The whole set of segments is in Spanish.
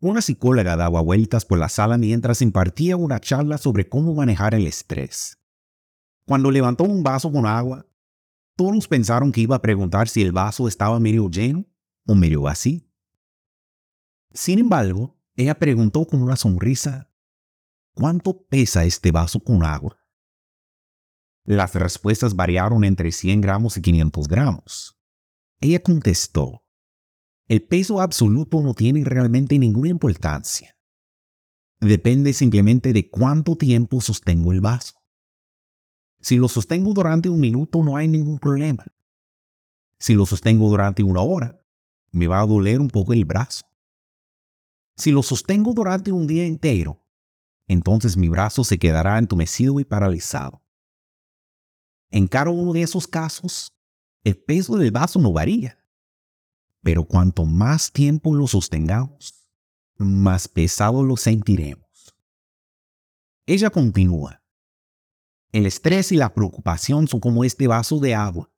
Una psicóloga daba vueltas por la sala mientras impartía una charla sobre cómo manejar el estrés. Cuando levantó un vaso con agua, todos pensaron que iba a preguntar si el vaso estaba medio lleno o medio vacío. Sin embargo, ella preguntó con una sonrisa, ¿cuánto pesa este vaso con agua? Las respuestas variaron entre 100 gramos y 500 gramos. Ella contestó, el peso absoluto no tiene realmente ninguna importancia. Depende simplemente de cuánto tiempo sostengo el vaso. Si lo sostengo durante un minuto no hay ningún problema. Si lo sostengo durante una hora, me va a doler un poco el brazo. Si lo sostengo durante un día entero, entonces mi brazo se quedará entumecido y paralizado. En cada uno de esos casos, el peso del vaso no varía. Pero cuanto más tiempo lo sostengamos, más pesado lo sentiremos. Ella continúa. El estrés y la preocupación son como este vaso de agua.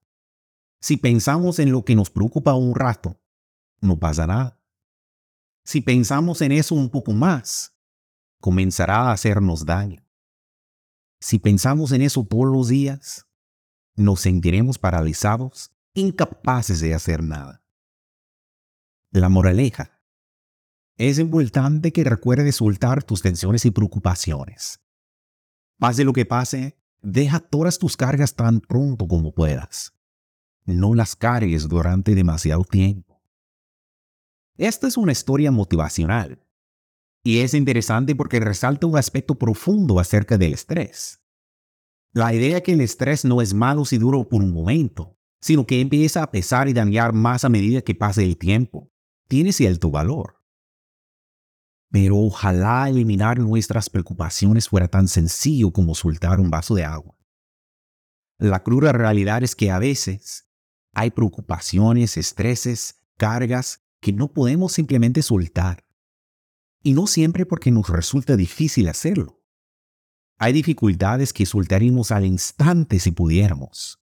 Si pensamos en lo que nos preocupa un rato, no pasa nada. Si pensamos en eso un poco más, comenzará a hacernos daño. Si pensamos en eso todos los días, nos sentiremos paralizados, incapaces de hacer nada. La moraleja. Es importante que recuerdes soltar tus tensiones y preocupaciones. Pase lo que pase, deja todas tus cargas tan pronto como puedas. No las cargues durante demasiado tiempo. Esta es una historia motivacional y es interesante porque resalta un aspecto profundo acerca del estrés. La idea que el estrés no es malo si dura por un momento, sino que empieza a pesar y dañar más a medida que pase el tiempo tiene cierto valor. Pero ojalá eliminar nuestras preocupaciones fuera tan sencillo como soltar un vaso de agua. La cruda realidad es que a veces hay preocupaciones, estreses, cargas que no podemos simplemente soltar. Y no siempre porque nos resulta difícil hacerlo. Hay dificultades que soltaríamos al instante si pudiéramos.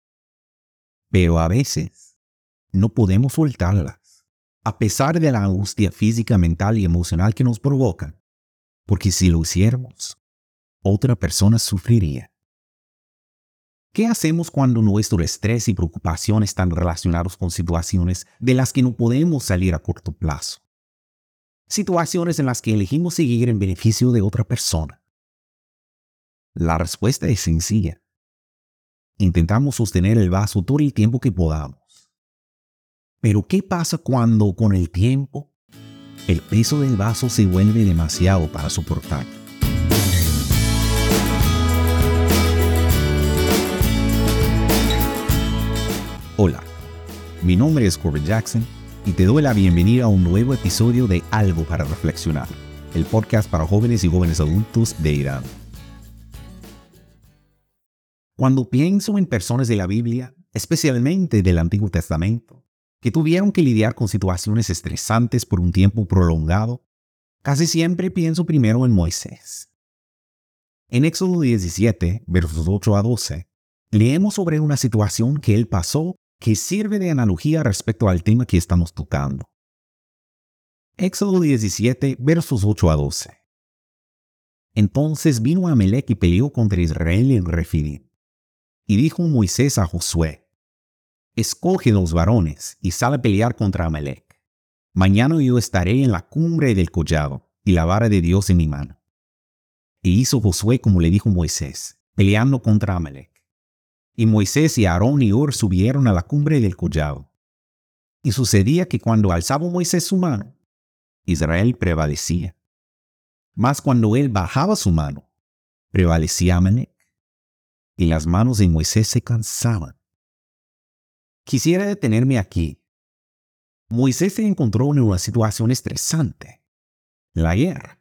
Pero a veces no podemos soltarlas a pesar de la angustia física, mental y emocional que nos provoca, porque si lo hiciéramos, otra persona sufriría. ¿Qué hacemos cuando nuestro estrés y preocupación están relacionados con situaciones de las que no podemos salir a corto plazo? Situaciones en las que elegimos seguir en beneficio de otra persona. La respuesta es sencilla. Intentamos sostener el vaso todo el tiempo que podamos pero ¿qué pasa cuando con el tiempo el peso del vaso se vuelve demasiado para soportar? Hola, mi nombre es Corbin Jackson y te doy la bienvenida a un nuevo episodio de Algo para Reflexionar, el podcast para jóvenes y jóvenes adultos de Irán. Cuando pienso en personas de la Biblia, especialmente del Antiguo Testamento, que tuvieron que lidiar con situaciones estresantes por un tiempo prolongado, casi siempre pienso primero en Moisés. En Éxodo 17, versos 8 a 12, leemos sobre una situación que él pasó que sirve de analogía respecto al tema que estamos tocando. Éxodo 17, versos 8 a 12. Entonces vino Amelec y peleó contra Israel en Refidim. Y dijo Moisés a Josué, escoge los varones y sale a pelear contra Amalek. Mañana yo estaré en la cumbre del collado y la vara de Dios en mi mano. Y hizo Josué como le dijo Moisés, peleando contra Amalek. Y Moisés y Aarón y Ur subieron a la cumbre del collado. Y sucedía que cuando alzaba Moisés su mano, Israel prevalecía. Mas cuando él bajaba su mano, prevalecía Amalek. Y las manos de Moisés se cansaban Quisiera detenerme aquí. Moisés se encontró en una situación estresante, la guerra.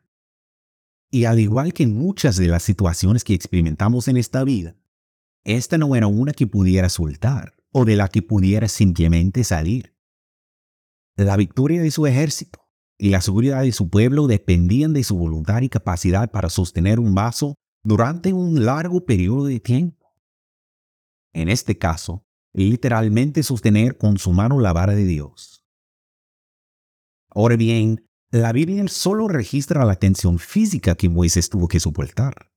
Y al igual que muchas de las situaciones que experimentamos en esta vida, esta no era una que pudiera soltar o de la que pudiera simplemente salir. La victoria de su ejército y la seguridad de su pueblo dependían de su voluntad y capacidad para sostener un vaso durante un largo periodo de tiempo. En este caso, literalmente sostener con su mano la vara de Dios. Ahora bien, La Biblia solo registra la tensión física que Moisés tuvo que soportar.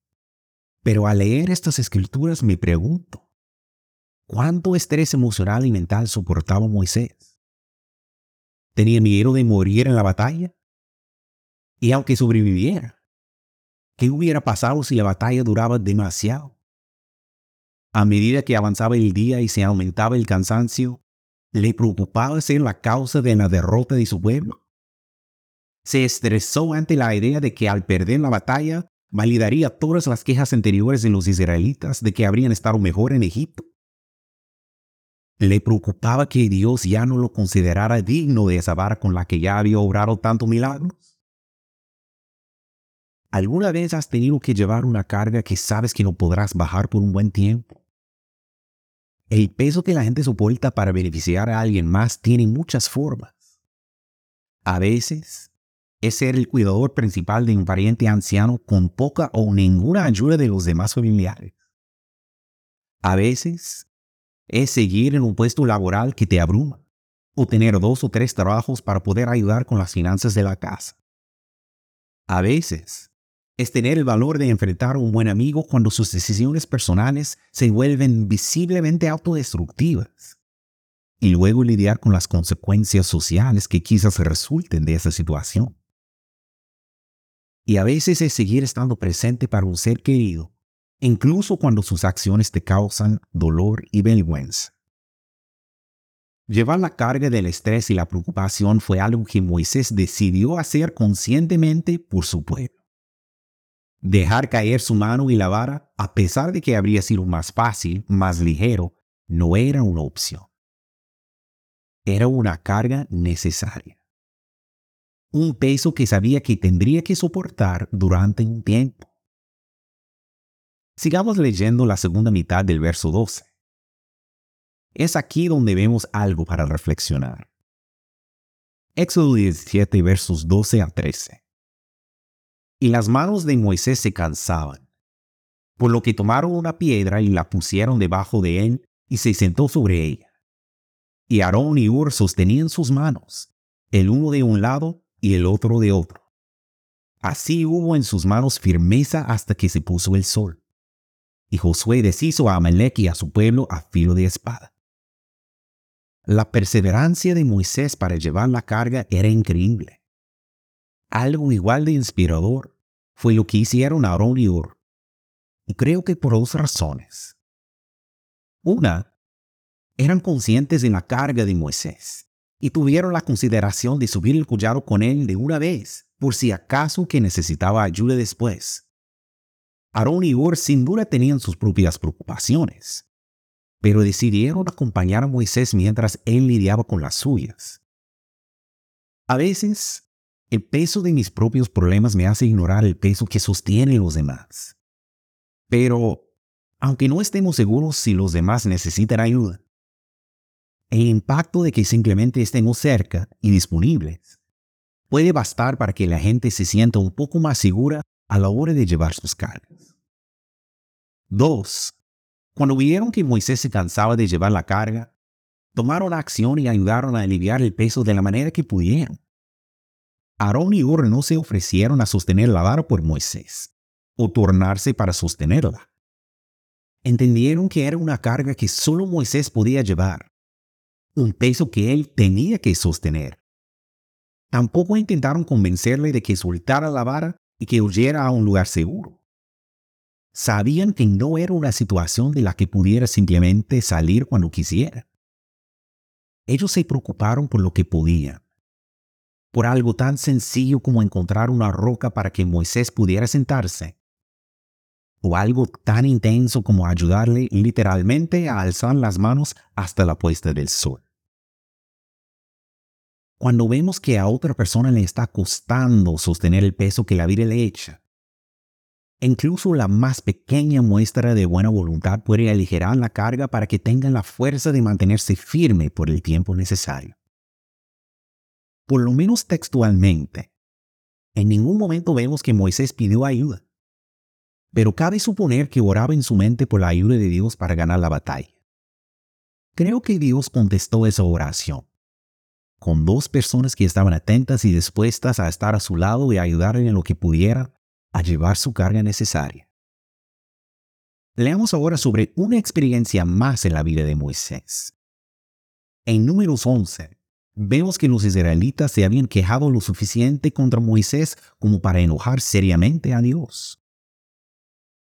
Pero al leer estas escrituras me pregunto, ¿cuánto estrés emocional y mental soportaba Moisés? ¿Tenía miedo de morir en la batalla? Y aunque sobreviviera, ¿qué hubiera pasado si la batalla duraba demasiado? A medida que avanzaba el día y se aumentaba el cansancio, ¿le preocupaba ser la causa de la derrota de su pueblo? se estresó ante la idea de que al perder la batalla validaría todas las quejas anteriores de los israelitas de que habrían estado mejor en Egipto. Le preocupaba que Dios ya no lo considerara digno de esa vara con la que ya había obrado tantos milagros. ¿Alguna vez has tenido que llevar una carga que sabes que no podrás bajar por un buen tiempo? El peso que la gente soporta para beneficiar a alguien más tiene muchas formas. A veces es ser el cuidador principal de un pariente anciano con poca o ninguna ayuda de los demás familiares. A veces es seguir en un puesto laboral que te abruma o tener dos o tres trabajos para poder ayudar con las finanzas de la casa. A veces es tener el valor de enfrentar a un buen amigo cuando sus decisiones personales se vuelven visiblemente autodestructivas y luego lidiar con las consecuencias sociales que quizás resulten de esa situación. Y a veces es seguir estando presente para un ser querido, incluso cuando sus acciones te causan dolor y vergüenza. Llevar la carga del estrés y la preocupación fue algo que Moisés decidió hacer conscientemente por su pueblo. Dejar caer su mano y la vara, a pesar de que habría sido más fácil, más ligero, no era una opción. Era una carga necesaria un peso que sabía que tendría que soportar durante un tiempo. Sigamos leyendo la segunda mitad del verso 12. Es aquí donde vemos algo para reflexionar. Éxodo 17 versos 12 a 13. Y las manos de Moisés se cansaban, por lo que tomaron una piedra y la pusieron debajo de él y se sentó sobre ella. Y Aarón y Ur sostenían sus manos, el uno de un lado y el otro de otro. Así hubo en sus manos firmeza hasta que se puso el sol. Y Josué deshizo a Amalek y a su pueblo a filo de espada. La perseverancia de Moisés para llevar la carga era increíble. Algo igual de inspirador fue lo que hicieron Aarón y Ur. Y creo que por dos razones. Una, eran conscientes de la carga de Moisés y tuvieron la consideración de subir el collado con él de una vez, por si acaso que necesitaba ayuda después. Aarón y Ur sin duda tenían sus propias preocupaciones, pero decidieron acompañar a Moisés mientras él lidiaba con las suyas. A veces, el peso de mis propios problemas me hace ignorar el peso que sostienen los demás. Pero, aunque no estemos seguros si los demás necesitan ayuda, el impacto de que simplemente estemos cerca y disponibles puede bastar para que la gente se sienta un poco más segura a la hora de llevar sus cargas. 2. Cuando vieron que Moisés se cansaba de llevar la carga, tomaron acción y ayudaron a aliviar el peso de la manera que pudieron. Aarón y Ur no se ofrecieron a sostener la vara por Moisés o tornarse para sostenerla. Entendieron que era una carga que solo Moisés podía llevar un peso que él tenía que sostener. Tampoco intentaron convencerle de que soltara la vara y que huyera a un lugar seguro. Sabían que no era una situación de la que pudiera simplemente salir cuando quisiera. Ellos se preocuparon por lo que podían, por algo tan sencillo como encontrar una roca para que Moisés pudiera sentarse, o algo tan intenso como ayudarle literalmente a alzar las manos hasta la puesta del sol. Cuando vemos que a otra persona le está costando sostener el peso que la vida le echa, incluso la más pequeña muestra de buena voluntad puede aligerar la carga para que tengan la fuerza de mantenerse firme por el tiempo necesario. Por lo menos textualmente, en ningún momento vemos que Moisés pidió ayuda pero cabe suponer que oraba en su mente por la ayuda de Dios para ganar la batalla. Creo que Dios contestó esa oración. con dos personas que estaban atentas y dispuestas a estar a su lado y ayudarle en lo que pudiera a llevar su carga necesaria. Leamos ahora sobre una experiencia más en la vida de Moisés. En números 11, vemos que los israelitas se habían quejado lo suficiente contra Moisés como para enojar seriamente a Dios.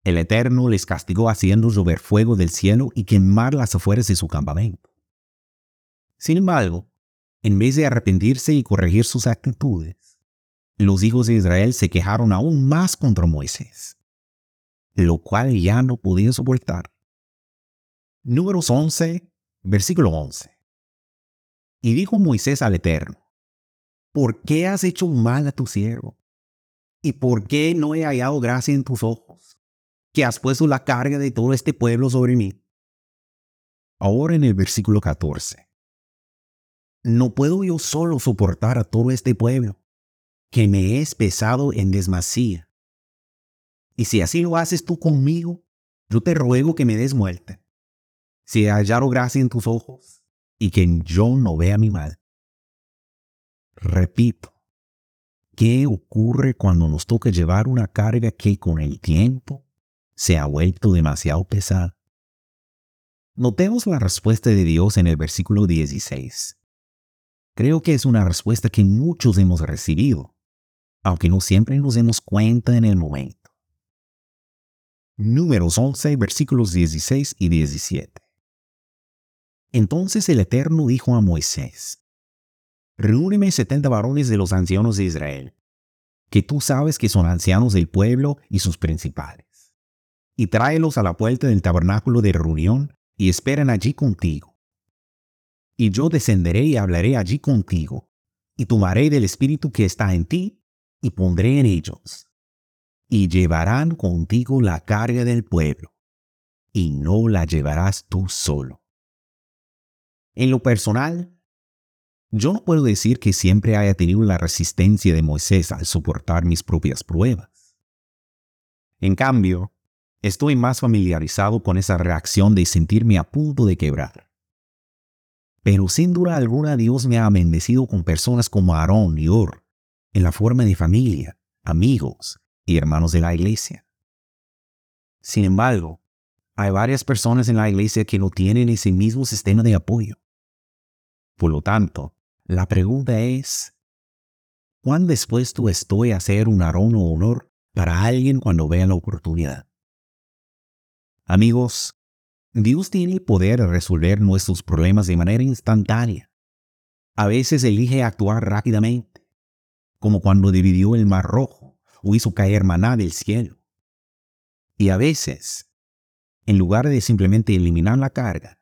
El Eterno les castigó haciendo llover fuego del cielo y quemar las afueras de su campamento. Sin embargo, en vez de arrepentirse y corregir sus actitudes, los hijos de Israel se quejaron aún más contra Moisés, lo cual ya no podían soportar. Números 11, versículo 11. Y dijo Moisés al Eterno, ¿por qué has hecho mal a tu siervo? ¿Y por qué no he hallado gracia en tus ojos? Que has puesto la carga de todo este pueblo sobre mí. Ahora en el versículo 14 no puedo yo solo soportar a todo este pueblo, que me es pesado en desmasía. Y si así lo haces tú conmigo, yo te ruego que me des muerte. Si he hallado gracia en tus ojos, y que yo no vea mi mal. Repito, ¿qué ocurre cuando nos toca llevar una carga que con el tiempo se ha vuelto demasiado pesada? Notemos la respuesta de Dios en el versículo 16. Creo que es una respuesta que muchos hemos recibido, aunque no siempre nos demos cuenta en el momento. Números 11, versículos 16 y 17. Entonces el Eterno dijo a Moisés, Reúneme setenta varones de los ancianos de Israel, que tú sabes que son ancianos del pueblo y sus principales, y tráelos a la puerta del tabernáculo de reunión y esperen allí contigo y yo descenderé y hablaré allí contigo, y tomaré del Espíritu que está en ti, y pondré en ellos, y llevarán contigo la carga del pueblo, y no la llevarás tú solo. En lo personal, yo no puedo decir que siempre haya tenido la resistencia de Moisés al soportar mis propias pruebas. En cambio, estoy más familiarizado con esa reacción de sentirme a punto de quebrar. Pero sin duda alguna Dios me ha bendecido con personas como Aarón y Ur, en la forma de familia, amigos y hermanos de la iglesia. Sin embargo, hay varias personas en la iglesia que no tienen ese mismo sistema de apoyo. Por lo tanto, la pregunta es, ¿cuán dispuesto estoy a ser un Aarón o honor para alguien cuando vea la oportunidad? Amigos, Dios tiene el poder de resolver nuestros problemas de manera instantánea. A veces elige actuar rápidamente, como cuando dividió el mar rojo o hizo caer maná del cielo. Y a veces, en lugar de simplemente eliminar la carga,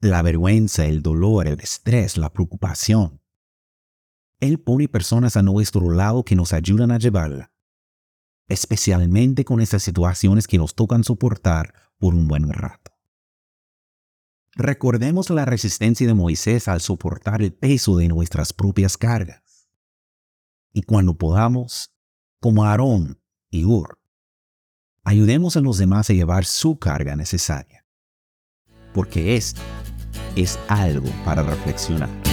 la vergüenza, el dolor, el estrés, la preocupación, Él pone personas a nuestro lado que nos ayudan a llevarla, especialmente con esas situaciones que nos tocan soportar por un buen rato. Recordemos la resistencia de Moisés al soportar el peso de nuestras propias cargas. Y cuando podamos, como Aarón y Ur, ayudemos a los demás a llevar su carga necesaria. Porque esto es algo para reflexionar.